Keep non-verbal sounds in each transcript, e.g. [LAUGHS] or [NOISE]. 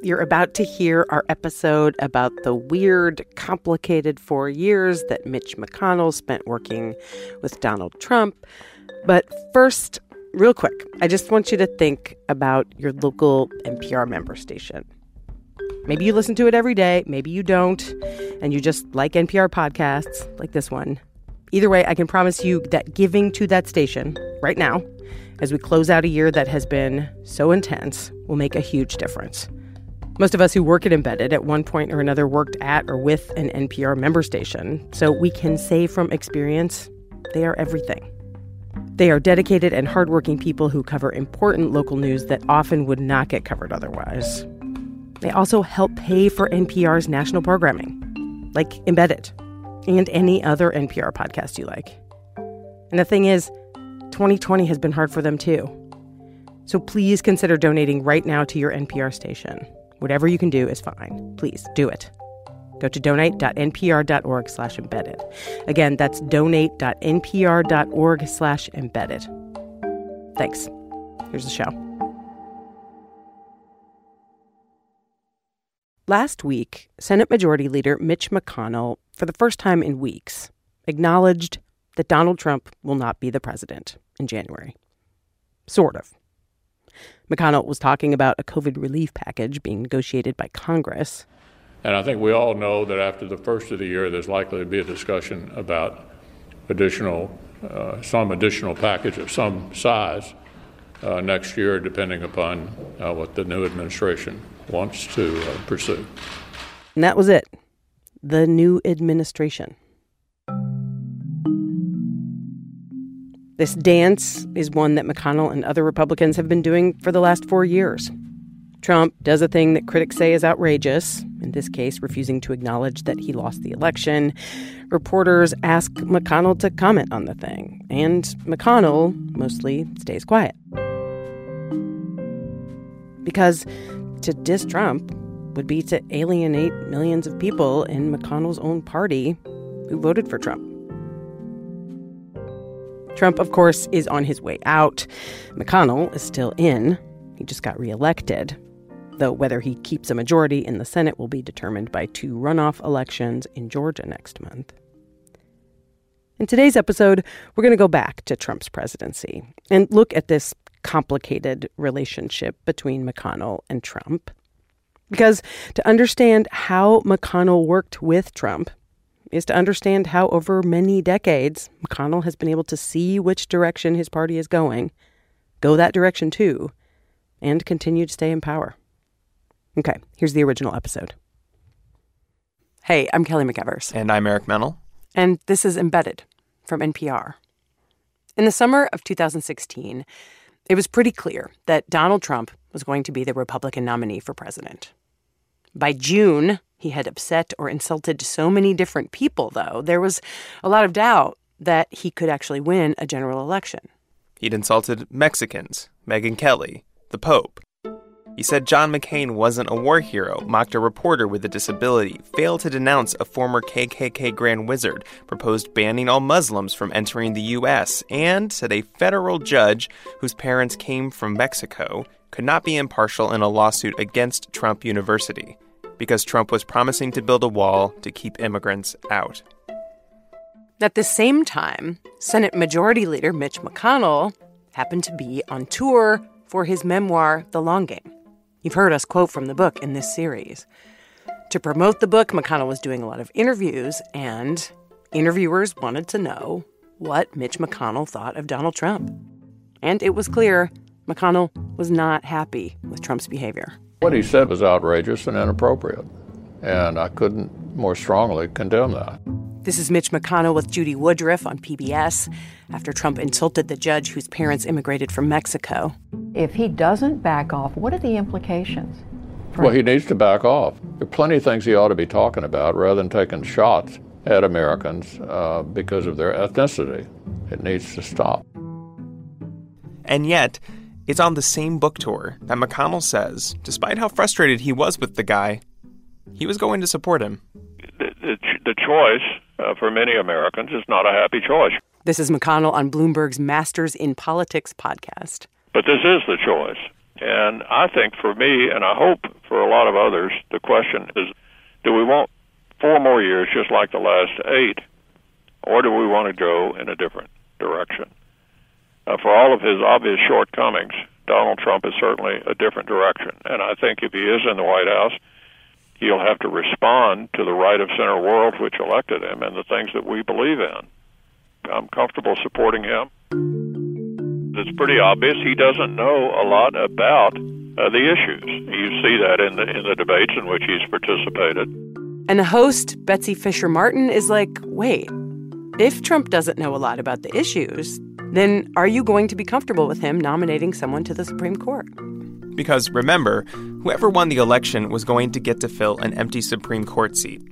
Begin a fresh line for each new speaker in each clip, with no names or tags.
You're about to hear our episode about the weird, complicated four years that Mitch McConnell spent working with Donald Trump. But first, real quick, I just want you to think about your local NPR member station. Maybe you listen to it every day, maybe you don't, and you just like NPR podcasts like this one. Either way, I can promise you that giving to that station right now, as we close out a year that has been so intense, will make a huge difference. Most of us who work at Embedded at one point or another worked at or with an NPR member station, so we can say from experience they are everything. They are dedicated and hardworking people who cover important local news that often would not get covered otherwise. They also help pay for NPR's national programming, like Embedded, and any other NPR podcast you like. And the thing is, 2020 has been hard for them too. So please consider donating right now to your NPR station. Whatever you can do is fine. Please do it. Go to donate.npr.org slash embedded. Again, that's donate.npr.org slash embedded. Thanks. Here's the show. Last week, Senate Majority Leader Mitch McConnell, for the first time in weeks, acknowledged that Donald Trump will not be the president in January. Sort of. McConnell was talking about a COVID relief package being negotiated by Congress.
And I think we all know that after the first of the year, there's likely to be a discussion about additional, uh, some additional package of some size uh, next year, depending upon uh, what the new administration wants to uh, pursue.
And that was it the new administration. This dance is one that McConnell and other Republicans have been doing for the last four years. Trump does a thing that critics say is outrageous, in this case, refusing to acknowledge that he lost the election. Reporters ask McConnell to comment on the thing, and McConnell mostly stays quiet. Because to diss Trump would be to alienate millions of people in McConnell's own party who voted for Trump. Trump, of course, is on his way out. McConnell is still in. He just got reelected. Though whether he keeps a majority in the Senate will be determined by two runoff elections in Georgia next month. In today's episode, we're going to go back to Trump's presidency and look at this complicated relationship between McConnell and Trump. Because to understand how McConnell worked with Trump is to understand how, over many decades, McConnell has been able to see which direction his party is going, go that direction too, and continue to stay in power. Okay, here's the original episode. Hey, I'm Kelly McEvers.
And I'm Eric Mennel.
And this is Embedded from NPR. In the summer of 2016, it was pretty clear that Donald Trump was going to be the Republican nominee for president. By June, he had upset or insulted so many different people, though, there was a lot of doubt that he could actually win a general election.
He'd insulted Mexicans, Megyn Kelly, the Pope. He said John McCain wasn't a war hero, mocked a reporter with a disability, failed to denounce a former KKK Grand Wizard, proposed banning all Muslims from entering the U.S., and said a federal judge whose parents came from Mexico could not be impartial in a lawsuit against Trump University because Trump was promising to build a wall to keep immigrants out.
At the same time, Senate Majority Leader Mitch McConnell happened to be on tour for his memoir, The Long Game. You've heard us quote from the book in this series. To promote the book, McConnell was doing a lot of interviews, and interviewers wanted to know what Mitch McConnell thought of Donald Trump. And it was clear McConnell was not happy with Trump's behavior.
What he said was outrageous and inappropriate, and I couldn't more strongly condemn that.
This is Mitch McConnell with Judy Woodruff on PBS after Trump insulted the judge whose parents immigrated from Mexico.
If he doesn't back off, what are the implications?
Well, he needs to back off. There are plenty of things he ought to be talking about rather than taking shots at Americans uh, because of their ethnicity. It needs to stop.
And yet, it's on the same book tour that McConnell says, despite how frustrated he was with the guy, he was going to support him.
The, the, the choice uh, for many Americans is not a happy choice.
This is McConnell on Bloomberg's Masters in Politics podcast.
But this is the choice. And I think for me, and I hope for a lot of others, the question is do we want four more years just like the last eight, or do we want to go in a different direction? Uh, for all of his obvious shortcomings, Donald Trump is certainly a different direction. And I think if he is in the White House, he'll have to respond to the right of center world which elected him and the things that we believe in. I'm comfortable supporting him. It's pretty obvious he doesn't know a lot about uh, the issues. You see that in the in the debates in which he's participated.
And the host, Betsy Fischer Martin, is like, wait, if Trump doesn't know a lot about the issues, then are you going to be comfortable with him nominating someone to the Supreme Court?
Because remember, whoever won the election was going to get to fill an empty Supreme Court seat.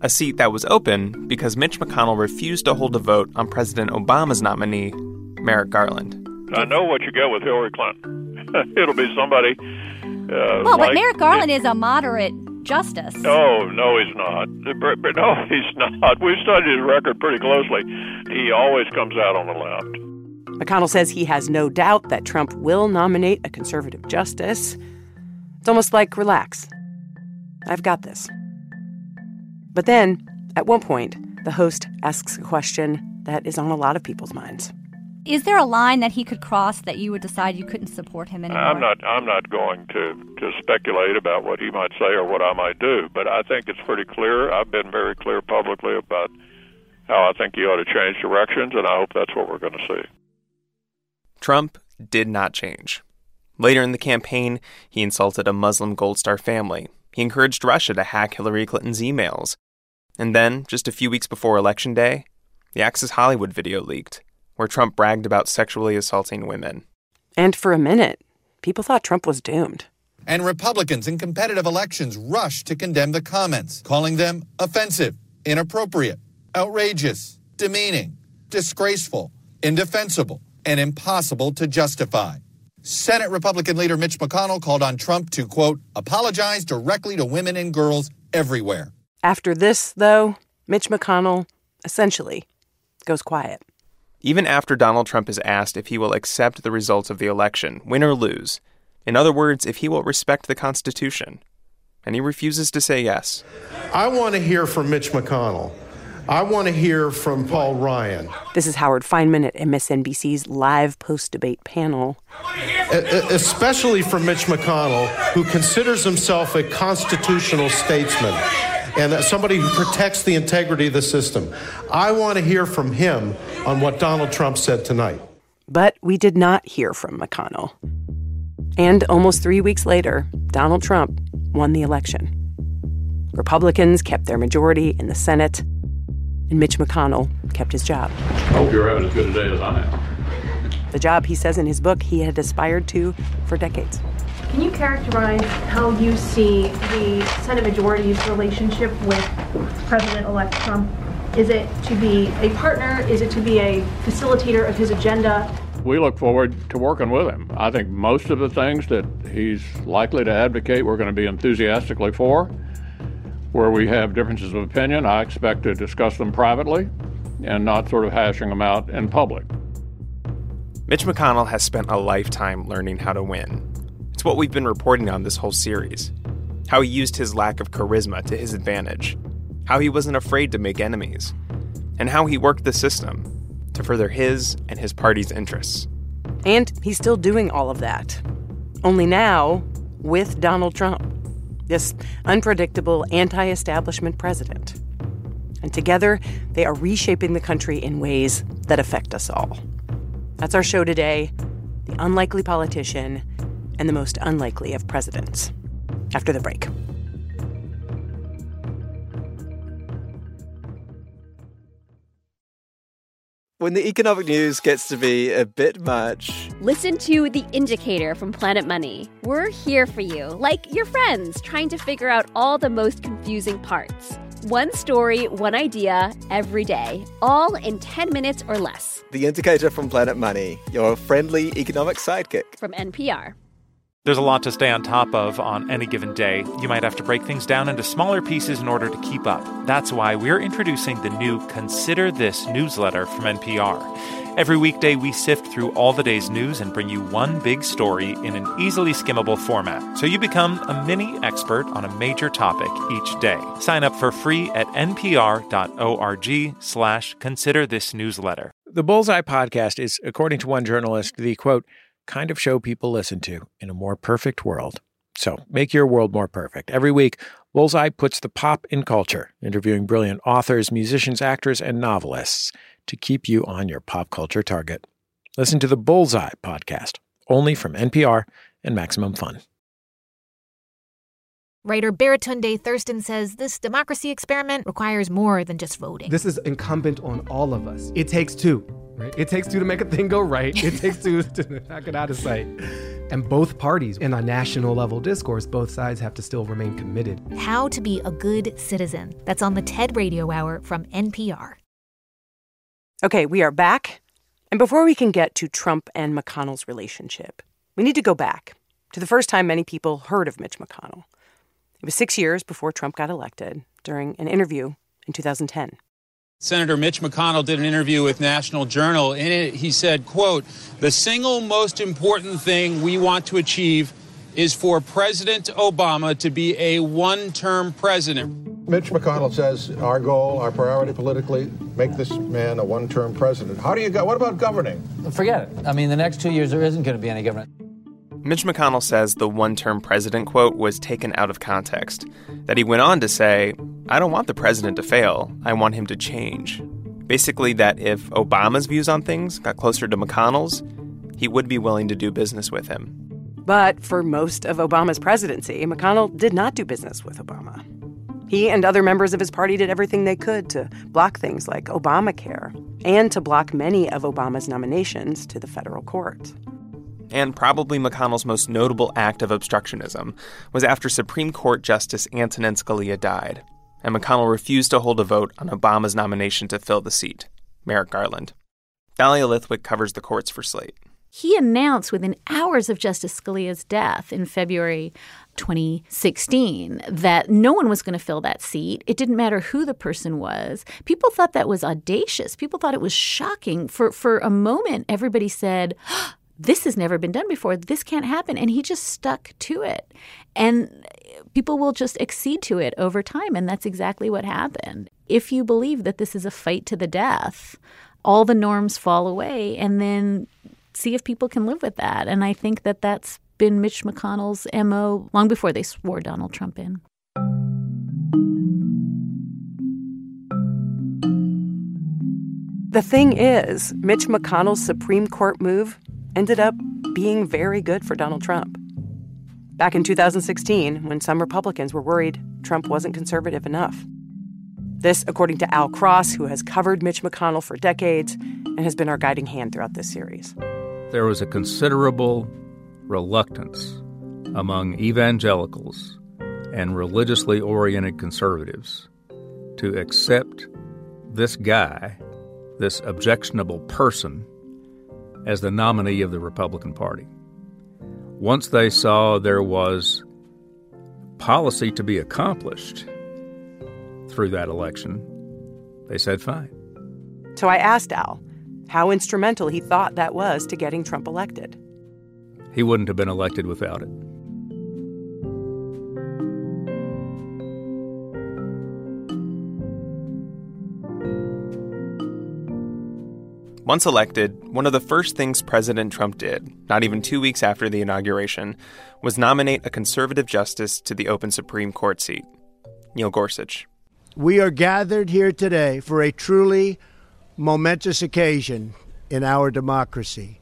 A seat that was open because Mitch McConnell refused to hold a vote on President Obama's nominee, Merrick Garland.
I know what you get with Hillary Clinton. [LAUGHS] It'll be somebody. Uh,
well,
like
but Merrick Garland is a moderate justice.
No, no, he's not. No, [LAUGHS] he's not. We've studied his record pretty closely. He always comes out on the left.
McConnell says he has no doubt that Trump will nominate a conservative justice. It's almost like, relax. I've got this. But then, at one point, the host asks a question that is on a lot of people's minds.
Is there a line that he could cross that you would decide you couldn't support him anymore?
I'm not. I'm not going to to speculate about what he might say or what I might do. But I think it's pretty clear. I've been very clear publicly about how I think he ought to change directions, and I hope that's what we're going to see.
Trump did not change. Later in the campaign, he insulted a Muslim Gold Star family. He encouraged Russia to hack Hillary Clinton's emails. And then, just a few weeks before Election Day, the Access Hollywood video leaked, where Trump bragged about sexually assaulting women.
And for a minute, people thought Trump was doomed.
And Republicans in competitive elections rushed to condemn the comments, calling them offensive, inappropriate, outrageous, demeaning, disgraceful, indefensible, and impossible to justify. Senate Republican leader Mitch McConnell called on Trump to, quote, apologize directly to women and girls everywhere.
After this, though, Mitch McConnell essentially goes quiet.
Even after Donald Trump is asked if he will accept the results of the election, win or lose, in other words, if he will respect the Constitution, and he refuses to say yes.
I want to hear from Mitch McConnell. I want to hear from Paul Ryan.
This is Howard Fineman at MSNBC's live post debate panel.
Especially from Mitch McConnell, who considers himself a constitutional statesman and somebody who protects the integrity of the system. I want to hear from him on what Donald Trump said tonight.
But we did not hear from McConnell. And almost three weeks later, Donald Trump won the election. Republicans kept their majority in the Senate and Mitch McConnell kept his job.
I hope you're having as good a day as I am.
The job, he says in his book, he had aspired to for decades.
Can you characterize how you see the Senate majority's relationship with President elect Trump? Is it to be a partner? Is it to be a facilitator of his agenda?
We look forward to working with him. I think most of the things that he's likely to advocate, we're going to be enthusiastically for. Where we have differences of opinion, I expect to discuss them privately and not sort of hashing them out in public.
Mitch McConnell has spent a lifetime learning how to win. It's what we've been reporting on this whole series how he used his lack of charisma to his advantage, how he wasn't afraid to make enemies, and how he worked the system to further his and his party's interests.
And he's still doing all of that. Only now with Donald Trump this unpredictable anti establishment president. And together, they are reshaping the country in ways that affect us all. That's our show today The Unlikely Politician and the Most Unlikely of Presidents. After the break.
When the economic news gets to be a bit much.
Listen to The Indicator from Planet Money. We're here for you, like your friends, trying to figure out all the most confusing parts. One story, one idea, every day, all in 10 minutes or less.
The Indicator from Planet Money, your friendly economic sidekick.
From NPR.
There's a lot to stay on top of on any given day. You might have to break things down into smaller pieces in order to keep up. That's why we're introducing the new Consider This newsletter from NPR. Every weekday, we sift through all the day's news and bring you one big story in an easily skimmable format, so you become a mini expert on a major topic each day. Sign up for free at npr.org slash consider this newsletter.
The Bullseye podcast is, according to one journalist, the quote, kind of show people listen to in a more perfect world. So make your world more perfect. Every week, Bullseye puts the pop in culture, interviewing brilliant authors, musicians, actors, and novelists to keep you on your pop culture target. Listen to the Bullseye podcast, only from NPR and Maximum Fun.
Writer Baratunde Thurston says this democracy experiment requires more than just voting.
This is incumbent on all of us. It takes two. Right? It takes two to make a thing go right. It takes two [LAUGHS] to knock it out of sight. And both parties, in a national level discourse, both sides have to still remain committed.
How to be a good citizen. That's on the TED Radio Hour from NPR.
Okay, we are back. And before we can get to Trump and McConnell's relationship, we need to go back to the first time many people heard of Mitch McConnell. It was six years before Trump got elected during an interview in 2010.
Senator Mitch McConnell did an interview with National Journal. In it, he said, quote, the single most important thing we want to achieve is for President Obama to be a one-term president.
Mitch McConnell says our goal, our priority politically, make this man a one-term president. How do you go? What about governing?
Forget it. I mean, the next two years there isn't going to be any government.
Mitch McConnell says the one term president quote was taken out of context. That he went on to say, I don't want the president to fail, I want him to change. Basically, that if Obama's views on things got closer to McConnell's, he would be willing to do business with him.
But for most of Obama's presidency, McConnell did not do business with Obama. He and other members of his party did everything they could to block things like Obamacare and to block many of Obama's nominations to the federal court.
And probably McConnell's most notable act of obstructionism was after Supreme Court Justice Antonin Scalia died, and McConnell refused to hold a vote on Obama's nomination to fill the seat, Merrick Garland. Dahlia Lithwick covers the courts for Slate.
He announced within hours of Justice Scalia's death in February 2016 that no one was going to fill that seat. It didn't matter who the person was. People thought that was audacious. People thought it was shocking. For for a moment everybody said, this has never been done before. This can't happen. And he just stuck to it. And people will just accede to it over time. And that's exactly what happened. If you believe that this is a fight to the death, all the norms fall away. And then see if people can live with that. And I think that that's been Mitch McConnell's MO long before they swore Donald Trump in.
The thing is, Mitch McConnell's Supreme Court move ended up being very good for Donald Trump. Back in 2016, when some Republicans were worried Trump wasn't conservative enough. This, according to Al Cross, who has covered Mitch McConnell for decades and has been our guiding hand throughout this series.
There was a considerable reluctance among evangelicals and religiously oriented conservatives to accept this guy, this objectionable person, as the nominee of the Republican Party. Once they saw there was policy to be accomplished through that election, they said fine.
So I asked Al how instrumental he thought that was to getting Trump elected.
He wouldn't have been elected without it.
Once elected, one of the first things President Trump did, not even two weeks after the inauguration, was nominate a conservative justice to the open Supreme Court seat, Neil Gorsuch.
We are gathered here today for a truly momentous occasion in our democracy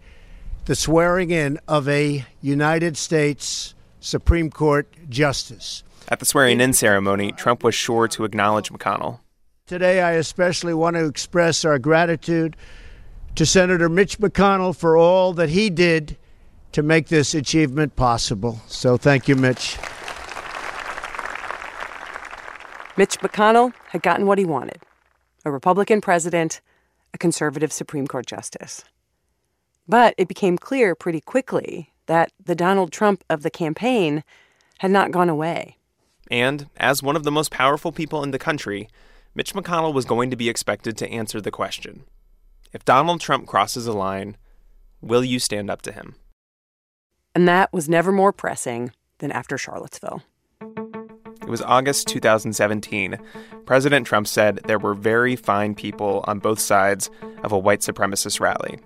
the swearing in of a United States Supreme Court justice.
At the swearing in ceremony, Trump was sure to acknowledge McConnell.
Today, I especially want to express our gratitude to Senator Mitch McConnell for all that he did to make this achievement possible. So thank you, Mitch.
Mitch McConnell had gotten what he wanted a Republican president, a conservative Supreme Court justice. But it became clear pretty quickly that the Donald Trump of the campaign had not gone away.
And as one of the most powerful people in the country, Mitch McConnell was going to be expected to answer the question if Donald Trump crosses a line, will you stand up to him?
And that was never more pressing than after Charlottesville.
It was August 2017. President Trump said there were very fine people on both sides of a white supremacist rally.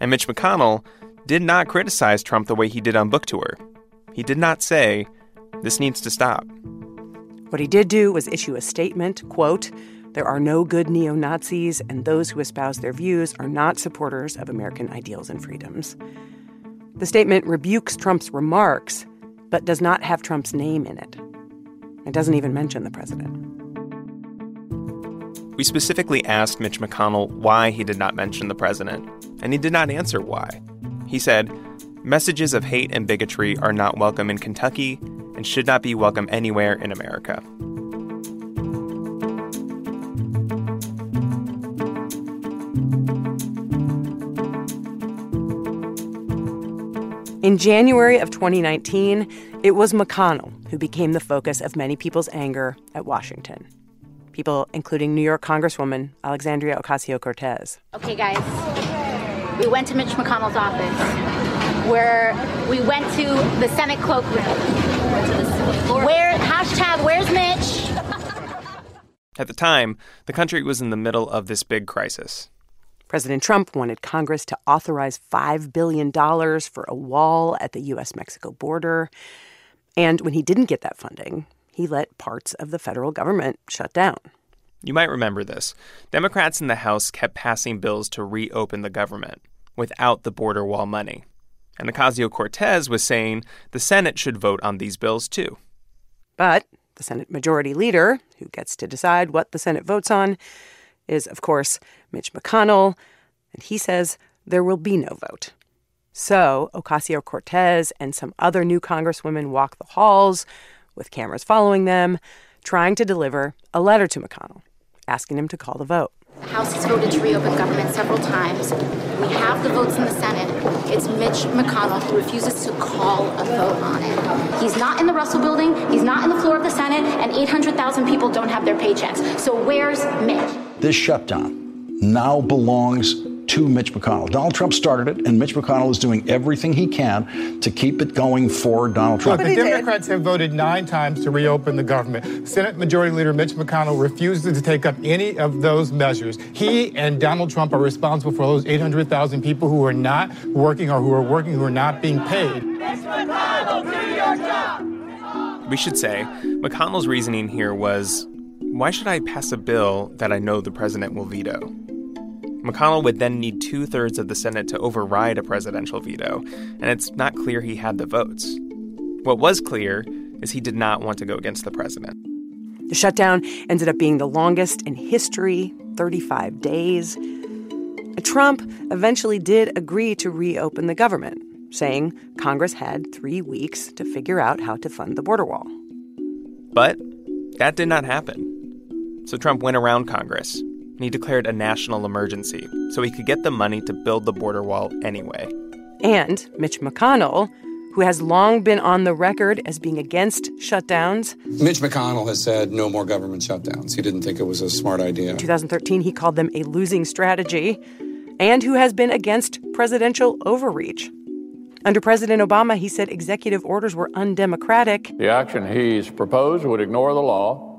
And Mitch McConnell did not criticize Trump the way he did on book tour. He did not say, this needs to stop.
What he did do was issue a statement, quote, there are no good neo Nazis, and those who espouse their views are not supporters of American ideals and freedoms. The statement rebukes Trump's remarks, but does not have Trump's name in it. It doesn't even mention the president.
We specifically asked Mitch McConnell why he did not mention the president, and he did not answer why. He said, Messages of hate and bigotry are not welcome in Kentucky and should not be welcome anywhere in America.
In January of 2019, it was McConnell who became the focus of many people's anger at Washington. People including New York Congresswoman Alexandria Ocasio Cortez.
Okay, guys, we went to Mitch McConnell's office where we went to the Senate cloakroom. Where, hashtag, where's Mitch?
At the time, the country was in the middle of this big crisis.
President Trump wanted Congress to authorize $5 billion for a wall at the U.S. Mexico border. And when he didn't get that funding, he let parts of the federal government shut down.
You might remember this. Democrats in the House kept passing bills to reopen the government without the border wall money. And Ocasio Cortez was saying the Senate should vote on these bills too.
But the Senate Majority Leader, who gets to decide what the Senate votes on, is, of course, Mitch McConnell, and he says there will be no vote. So Ocasio Cortez and some other new congresswomen walk the halls with cameras following them, trying to deliver a letter to McConnell, asking him to call the vote.
The House has voted to reopen government several times. We have the votes in the Senate. It's Mitch McConnell who refuses to call a vote on it. He's not in the Russell building, he's not in the floor of the Senate, and 800,000 people don't have their paychecks. So where's Mitch?
This shutdown now belongs to Mitch McConnell. Donald Trump started it, and Mitch McConnell is doing everything he can to keep it going for Donald Trump.
Look, the Democrats have voted nine times to reopen the government. Senate Majority Leader Mitch McConnell refuses to take up any of those measures. He and Donald Trump are responsible for those 800,000 people who are not working or who are working who are not being paid.
Mitch McConnell, do your job!
We should say McConnell's reasoning here was why should I pass a bill that I know the president will veto? McConnell would then need two thirds of the Senate to override a presidential veto, and it's not clear he had the votes. What was clear is he did not want to go against the president.
The shutdown ended up being the longest in history 35 days. Trump eventually did agree to reopen the government, saying Congress had three weeks to figure out how to fund the border wall.
But that did not happen. So Trump went around Congress and he declared a national emergency so he could get the money to build the border wall anyway.
And Mitch McConnell, who has long been on the record as being against shutdowns.
Mitch McConnell has said no more government shutdowns. He didn't think it was a smart idea.
In 2013, he called them a losing strategy, and who has been against presidential overreach. Under President Obama, he said executive orders were undemocratic.
The action he's proposed would ignore the law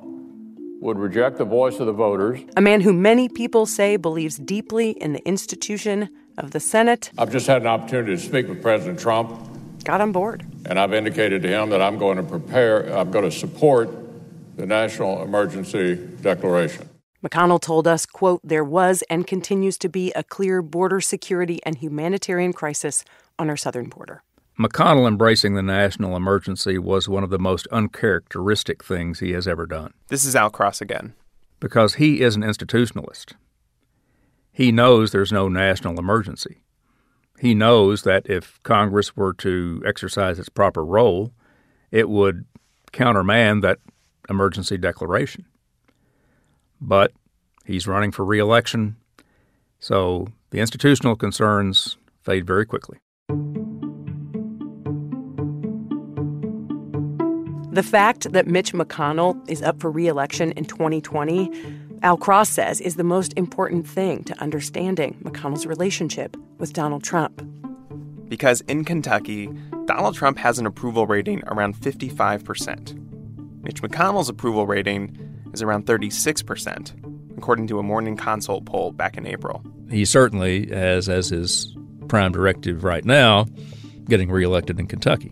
would reject the voice of the voters.
A man who many people say believes deeply in the institution of the Senate.
I've just had an opportunity to speak with President Trump.
Got on board.
And I've indicated to him that I'm going to prepare, I'm going to support the national emergency declaration.
McConnell told us, quote, there was and continues to be a clear border security and humanitarian crisis on our southern border.
McConnell embracing the national emergency was one of the most uncharacteristic things he has ever done.
This is Al Cross again.
Because he is an institutionalist. He knows there's no national emergency. He knows that if Congress were to exercise its proper role, it would countermand that emergency declaration. But he's running for reelection, so the institutional concerns fade very quickly.
The fact that Mitch McConnell is up for reelection in 2020, Al Cross says, is the most important thing to understanding McConnell's relationship with Donald Trump.
Because in Kentucky, Donald Trump has an approval rating around 55%. Mitch McConnell's approval rating is around 36%, according to a morning consult poll back in April.
He certainly has, as his prime directive right now, getting reelected in Kentucky.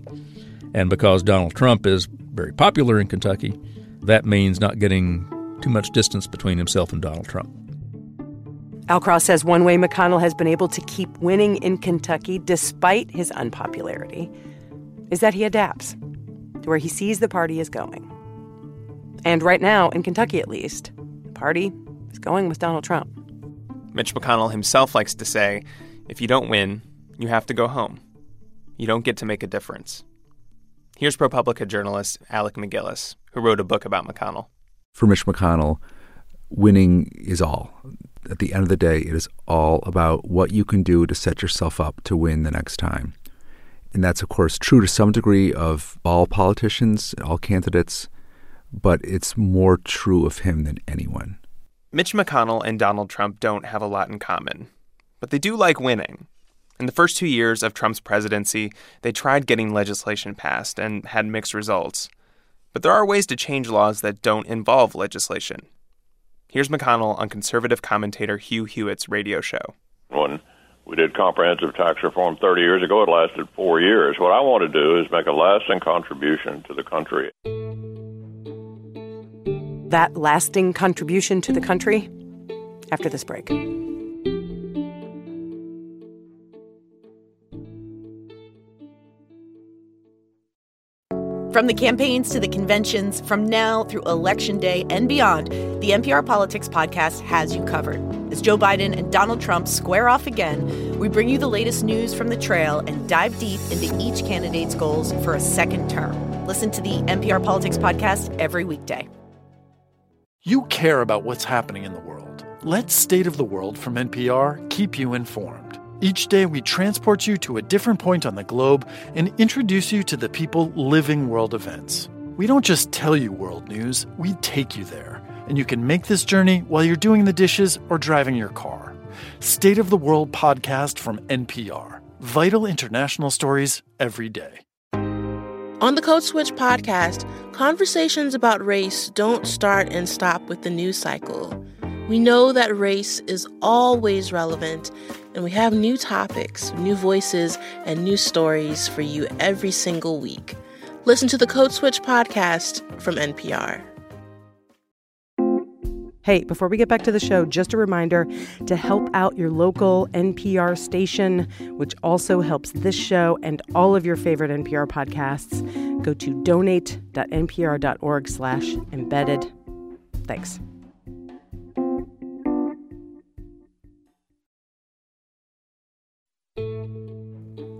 And because Donald Trump is very popular in Kentucky, that means not getting too much distance between himself and Donald Trump.
Al Cross says one way McConnell has been able to keep winning in Kentucky despite his unpopularity is that he adapts to where he sees the party is going. And right now, in Kentucky at least, the party is going with Donald Trump.
Mitch McConnell himself likes to say if you don't win, you have to go home. You don't get to make a difference. Here's ProPublica journalist Alec MacGillis, who wrote a book about McConnell.
For Mitch McConnell, winning is all. At the end of the day, it is all about what you can do to set yourself up to win the next time. And that's, of course, true to some degree of all politicians, all candidates, but it's more true of him than anyone.
Mitch McConnell and Donald Trump don't have a lot in common, but they do like winning. In the first two years of Trump's presidency, they tried getting legislation passed and had mixed results. But there are ways to change laws that don't involve legislation. Here's McConnell on conservative commentator Hugh Hewitt's radio show.
When we did comprehensive tax reform 30 years ago, it lasted four years. What I want to do is make a lasting contribution to the country.
That lasting contribution to the country after this break.
From the campaigns to the conventions, from now through Election Day and beyond, the NPR Politics Podcast has you covered. As Joe Biden and Donald Trump square off again, we bring you the latest news from the trail and dive deep into each candidate's goals for a second term. Listen to the NPR Politics Podcast every weekday.
You care about what's happening in the world. Let State of the World from NPR keep you informed. Each day, we transport you to a different point on the globe and introduce you to the people living world events. We don't just tell you world news, we take you there. And you can make this journey while you're doing the dishes or driving your car. State of the World podcast from NPR. Vital international stories every day.
On the Code Switch podcast, conversations about race don't start and stop with the news cycle. We know that race is always relevant, and we have new topics, new voices, and new stories for you every single week. Listen to the Code Switch podcast from NPR.
Hey, before we get back to the show, just a reminder to help out your local NPR station, which also helps this show and all of your favorite NPR podcasts. Go to donate.npr.org slash embedded. Thanks.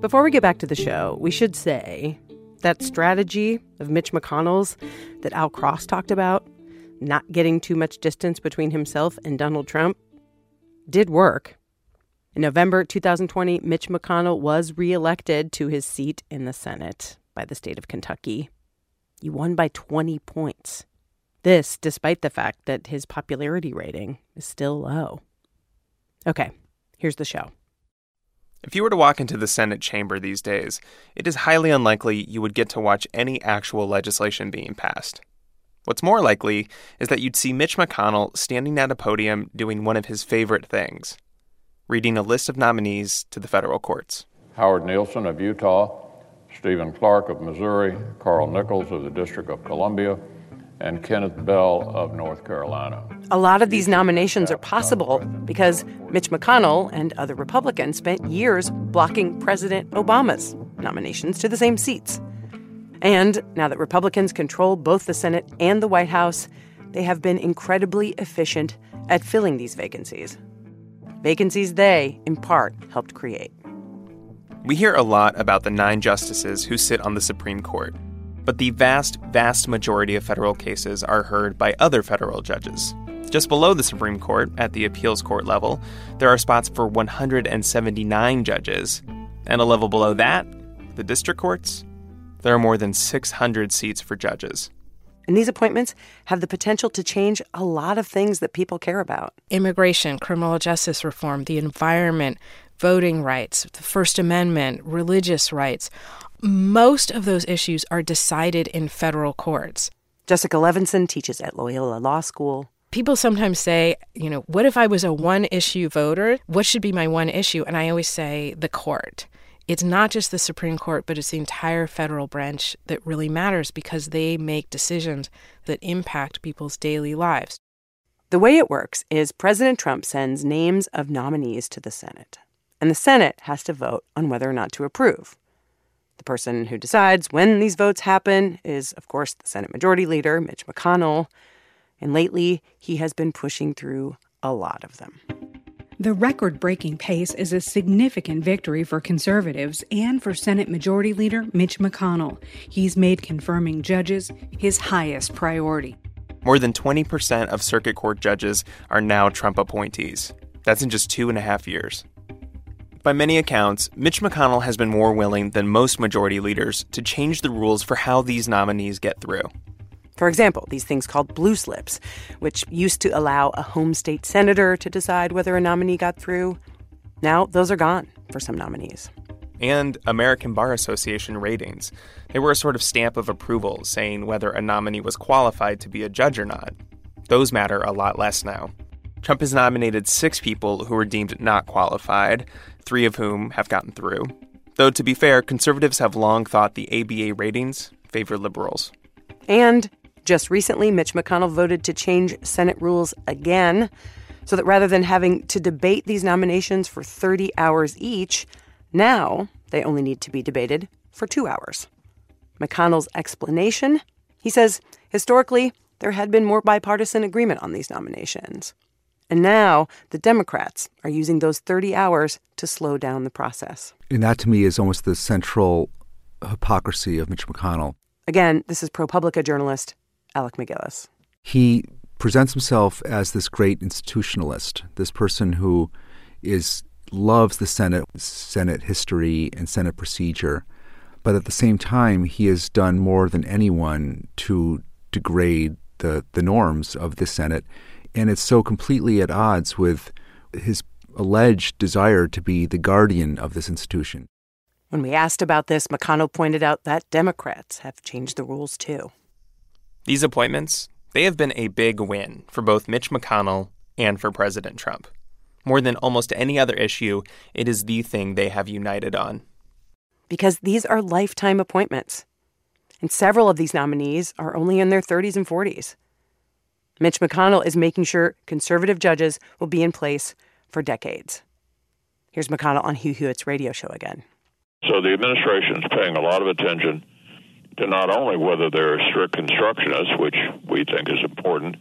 Before we get back to the show, we should say that strategy of Mitch McConnell's that Al Cross talked about, not getting too much distance between himself and Donald Trump, did work. In November 2020, Mitch McConnell was reelected to his seat in the Senate by the state of Kentucky. He won by 20 points. This, despite the fact that his popularity rating is still low. Okay, here's the show.
If you were to walk into the Senate chamber these days, it is highly unlikely you would get to watch any actual legislation being passed. What's more likely is that you'd see Mitch McConnell standing at a podium doing one of his favorite things reading a list of nominees to the federal courts.
Howard Nielson of Utah, Stephen Clark of Missouri, Carl Nichols of the District of Columbia, and Kenneth Bell of North Carolina.
A lot of these nominations are possible because Mitch McConnell and other Republicans spent years blocking President Obama's nominations to the same seats. And now that Republicans control both the Senate and the White House, they have been incredibly efficient at filling these vacancies. vacancies they, in part, helped create.
We hear a lot about the nine justices who sit on the Supreme Court, but the vast, vast majority of federal cases are heard by other federal judges. Just below the Supreme Court, at the appeals court level, there are spots for 179 judges. And a level below that, the district courts, there are more than 600 seats for judges.
And these appointments have the potential to change a lot of things that people care about
immigration, criminal justice reform, the environment, voting rights, the First Amendment, religious rights. Most of those issues are decided in federal courts.
Jessica Levinson teaches at Loyola Law School.
People sometimes say, you know, what if I was a one issue voter? What should be my one issue? And I always say the court. It's not just the Supreme Court, but it's the entire federal branch that really matters because they make decisions that impact people's daily lives.
The way it works is President Trump sends names of nominees to the Senate, and the Senate has to vote on whether or not to approve. The person who decides when these votes happen is, of course, the Senate Majority Leader, Mitch McConnell. And lately, he has been pushing through a lot of them.
The record breaking pace is a significant victory for conservatives and for Senate Majority Leader Mitch McConnell. He's made confirming judges his highest priority.
More than 20% of circuit court judges are now Trump appointees. That's in just two and a half years. By many accounts, Mitch McConnell has been more willing than most majority leaders to change the rules for how these nominees get through.
For example, these things called blue slips, which used to allow a home state senator to decide whether a nominee got through. Now, those are gone for some nominees.
And American Bar Association ratings. They were a sort of stamp of approval saying whether a nominee was qualified to be a judge or not. Those matter a lot less now. Trump has nominated six people who were deemed not qualified, three of whom have gotten through. Though, to be fair, conservatives have long thought the ABA ratings favor liberals.
And just recently, Mitch McConnell voted to change Senate rules again so that rather than having to debate these nominations for 30 hours each, now they only need to be debated for two hours. McConnell's explanation he says historically, there had been more bipartisan agreement on these nominations. And now the Democrats are using those 30 hours to slow down the process.
And that to me is almost the central hypocrisy of Mitch McConnell.
Again, this is ProPublica journalist Alec MacGillis.
He presents himself as this great institutionalist, this person who is loves the Senate, Senate history and Senate procedure, but at the same time he has done more than anyone to degrade the the norms of the Senate, and it's so completely at odds with his alleged desire to be the guardian of this institution.
When we asked about this, McConnell pointed out that Democrats have changed the rules too.
These appointments, they have been a big win for both Mitch McConnell and for President Trump. More than almost any other issue, it is the thing they have united on.
Because these are lifetime appointments. And several of these nominees are only in their 30s and 40s. Mitch McConnell is making sure conservative judges will be in place for decades. Here's McConnell on Hugh Hewitt's radio show again.
So the administration is paying a lot of attention to not only whether they're strict constructionists, which we think is important,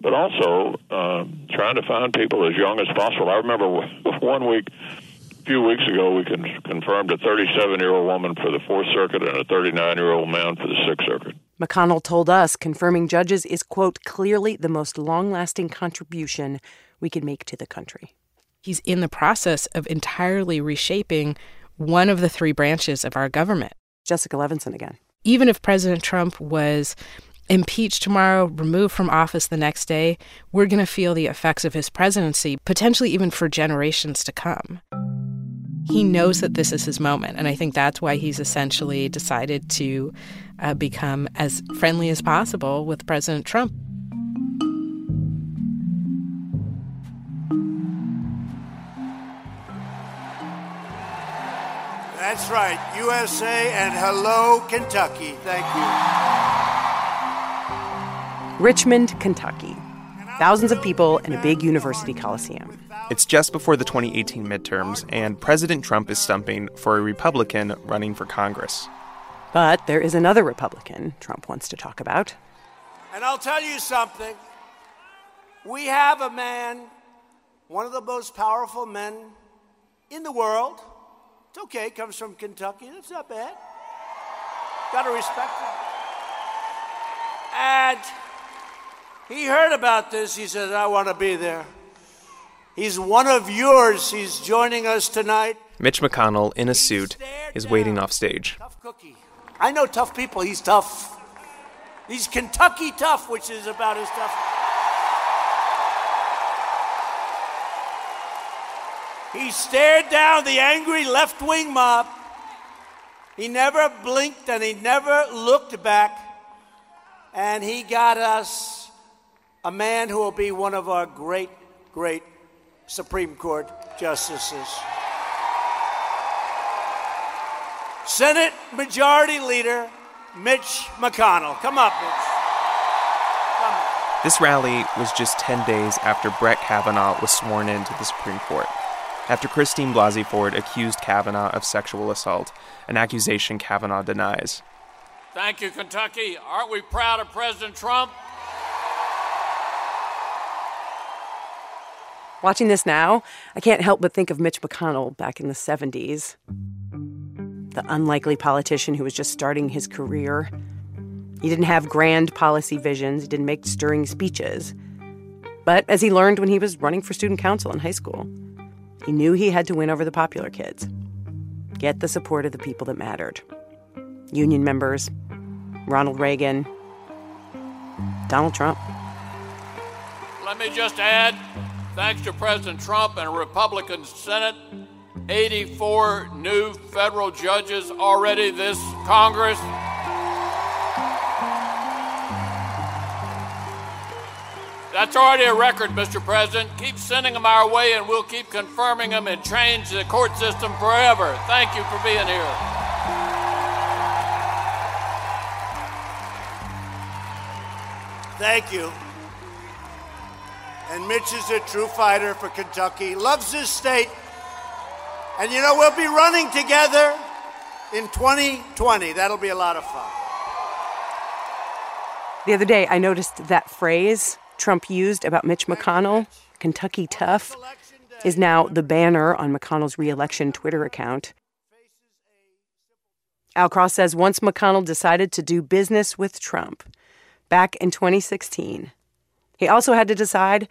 but also uh, trying to find people as young as possible. I remember [LAUGHS] one week, a few weeks ago, we con- confirmed a 37 year old woman for the Fourth Circuit and a 39 year old man for the Sixth Circuit.
McConnell told us confirming judges is, quote, clearly the most long lasting contribution we can make to the country.
He's in the process of entirely reshaping one of the three branches of our government.
Jessica Levinson again
even if President Trump was impeached tomorrow, removed from office the next day, we're going to feel the effects of his presidency, potentially even for generations to come. He knows that this is his moment, and I think that's why he's essentially decided to uh, become as friendly as possible with President Trump.
That's right, USA and hello, Kentucky. Thank
you. Richmond, Kentucky. Thousands of people in a big university coliseum.
It's just before the 2018 midterms, and President Trump is stumping for a Republican running for Congress.
But there is another Republican Trump wants to talk about.
And I'll tell you something. We have a man one of the most powerful men in the world. It's okay, comes from Kentucky. That's not bad. Got to respect him. And he heard about this. He said, I want to be there. He's one of yours. He's joining us tonight.
Mitch McConnell, in a suit, is waiting off stage.
I know tough people. He's tough. He's Kentucky tough, which is about as tough. He stared down the angry left wing mob. He never blinked and he never looked back. And he got us a man who will be one of our great, great Supreme Court justices. Senate Majority Leader Mitch McConnell. Come up, Mitch.
This rally was just 10 days after Brett Kavanaugh was sworn into the Supreme Court. After Christine Blasey Ford accused Kavanaugh of sexual assault, an accusation Kavanaugh denies.
Thank you, Kentucky. Aren't we proud of President Trump?
Watching this now, I can't help but think of Mitch McConnell back in the 70s. The unlikely politician who was just starting his career. He didn't have grand policy visions, he didn't make stirring speeches. But as he learned when he was running for student council in high school, he knew he had to win over the popular kids, get the support of the people that mattered union members, Ronald Reagan, Donald Trump.
Let me just add thanks to President Trump and a Republican Senate, 84 new federal judges already this Congress. That's already a record, Mr. President. Keep sending them our way, and we'll keep confirming them and change the court system forever. Thank you for being here.
Thank you. And Mitch is a true fighter for Kentucky, loves his state. And you know, we'll be running together in 2020. That'll be a lot of fun.
The other day, I noticed that phrase Trump used about Mitch McConnell, Kentucky tough, is now the banner on McConnell's reelection Twitter account. Al Cross says once McConnell decided to do business with Trump back in 2016, he also had to decide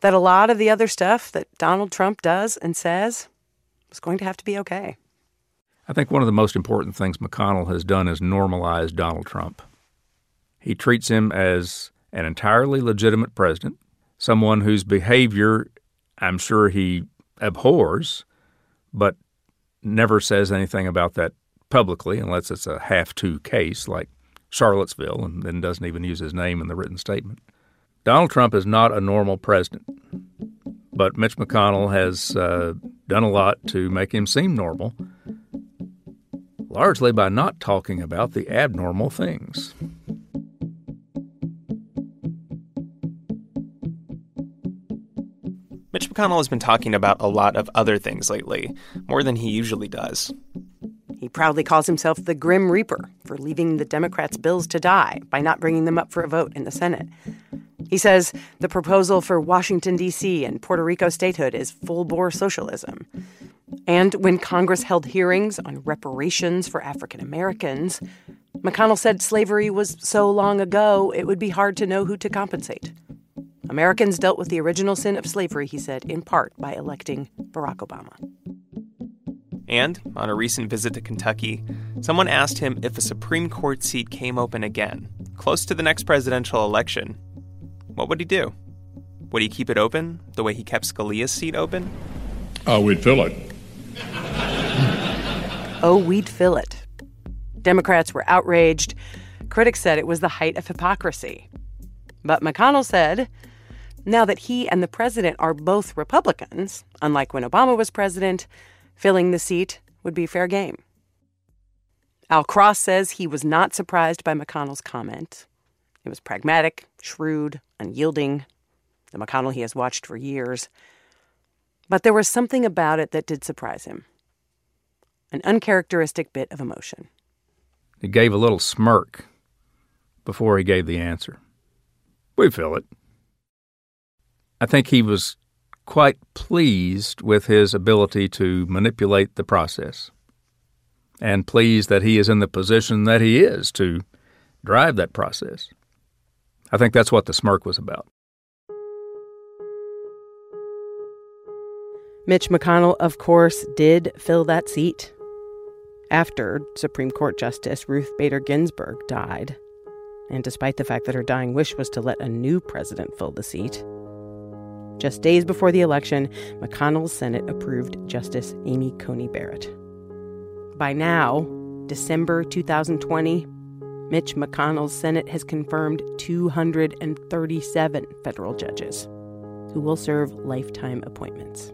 that a lot of the other stuff that Donald Trump does and says was going to have to be okay.
I think one of the most important things McConnell has done is normalize Donald Trump. He treats him as an entirely legitimate president, someone whose behavior I'm sure he abhors, but never says anything about that publicly unless it's a half to case like Charlottesville and then doesn't even use his name in the written statement. Donald Trump is not a normal president, but Mitch McConnell has uh, done a lot to make him seem normal, largely by not talking about the abnormal things.
Mitch McConnell has been talking about a lot of other things lately, more than he usually does.
He proudly calls himself the Grim Reaper for leaving the Democrats' bills to die by not bringing them up for a vote in the Senate. He says the proposal for Washington, D.C. and Puerto Rico statehood is full bore socialism. And when Congress held hearings on reparations for African Americans, McConnell said slavery was so long ago it would be hard to know who to compensate. Americans dealt with the original sin of slavery, he said, in part by electing Barack Obama.
And on a recent visit to Kentucky, someone asked him if a Supreme Court seat came open again, close to the next presidential election. What would he do? Would he keep it open the way he kept Scalia's seat open?
Oh, we'd fill it. [LAUGHS]
oh, we'd fill it. Democrats were outraged. Critics said it was the height of hypocrisy. But McConnell said now that he and the president are both Republicans, unlike when Obama was president, filling the seat would be fair game. Al Cross says he was not surprised by McConnell's comment. It was pragmatic, shrewd, unyielding, the McConnell he has watched for years. But there was something about it that did surprise him an uncharacteristic bit of emotion.
He gave a little smirk before he gave the answer. We fill it. I think he was quite pleased with his ability to manipulate the process and pleased that he is in the position that he is to drive that process. I think that's what the smirk was about.
Mitch McConnell, of course, did fill that seat after Supreme Court Justice Ruth Bader Ginsburg died. And despite the fact that her dying wish was to let a new president fill the seat, just days before the election, McConnell's Senate approved Justice Amy Coney Barrett. By now, December 2020, Mitch McConnell's Senate has confirmed 237 federal judges who will serve lifetime appointments.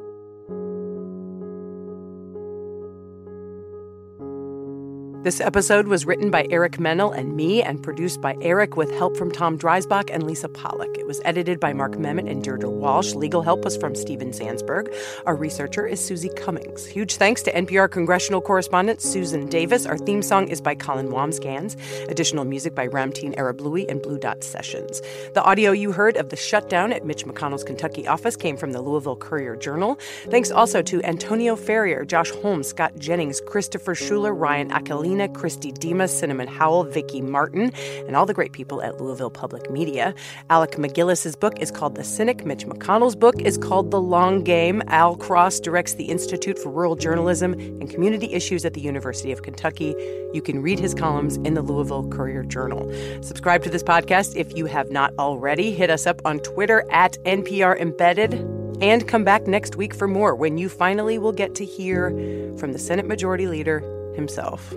This episode was written by Eric Mennel and me and produced by Eric with help from Tom Dreisbach and Lisa Pollock. It was edited by Mark Memmott and Deirdre Walsh. Legal help was from Steven Zansberg. Our researcher is Susie Cummings. Huge thanks to NPR congressional correspondent Susan Davis. Our theme song is by Colin Wambsgans. Additional music by Ramtin Arablouei and Blue Dot Sessions. The audio you heard of the shutdown at Mitch McConnell's Kentucky office came from the Louisville Courier Journal. Thanks also to Antonia Ferrier, Josh Holmes, Scott Jennings, Christopher Schuler, Ryan Acalina, Christy Demas, Cinnamon Howell, Vicki Martin, and all the great people at Louisville Public Media. Alec MacGillis's book is called The Cynic. Mitch McConnell's book is called The Long Game. Al Cross directs the Institute for Rural Journalism and Community Issues at the University of Kentucky. You can read his columns in the Louisville Courier Journal. Subscribe to this podcast if you have not already. Hit us up on Twitter at NPR Embedded. And come back next week for more when you finally will get to hear from the Senate Majority Leader himself.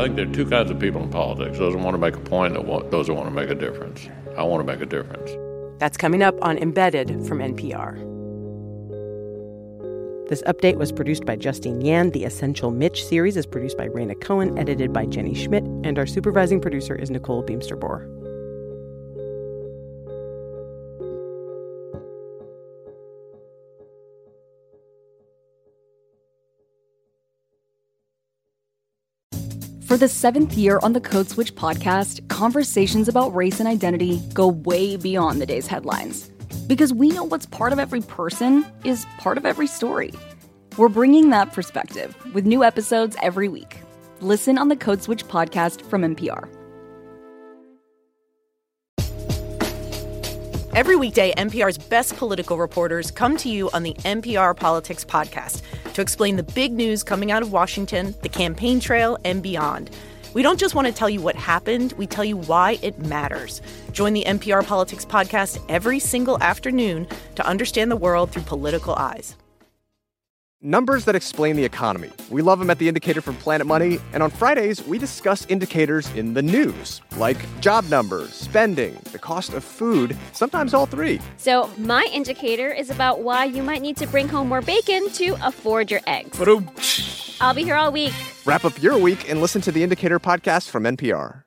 I think there are two kinds of people in politics those who want to make a point and those who want to make a difference. I want to make a difference.
That's coming up on Embedded from NPR. This update was produced by Justine Yan. The Essential Mitch series is produced by Reyna Cohen, edited by Jenny Schmidt, and our supervising producer is Nicole Beamsterboer.
For the seventh year on the Code Switch podcast, conversations about race and identity go way beyond the day's headlines. Because we know what's part of every person is part of every story. We're bringing that perspective with new episodes every week. Listen on the Code Switch podcast from NPR.
Every weekday, NPR's best political reporters come to you on the NPR Politics Podcast to explain the big news coming out of Washington, the campaign trail, and beyond. We don't just want to tell you what happened, we tell you why it matters. Join the NPR Politics Podcast every single afternoon to understand the world through political eyes.
Numbers that explain the economy. We love them at The Indicator from Planet Money. And on Fridays, we discuss indicators in the news, like job numbers, spending, the cost of food, sometimes all three.
So, my indicator is about why you might need to bring home more bacon to afford your eggs. I'll be here all week.
Wrap up your week and listen to The Indicator podcast from NPR.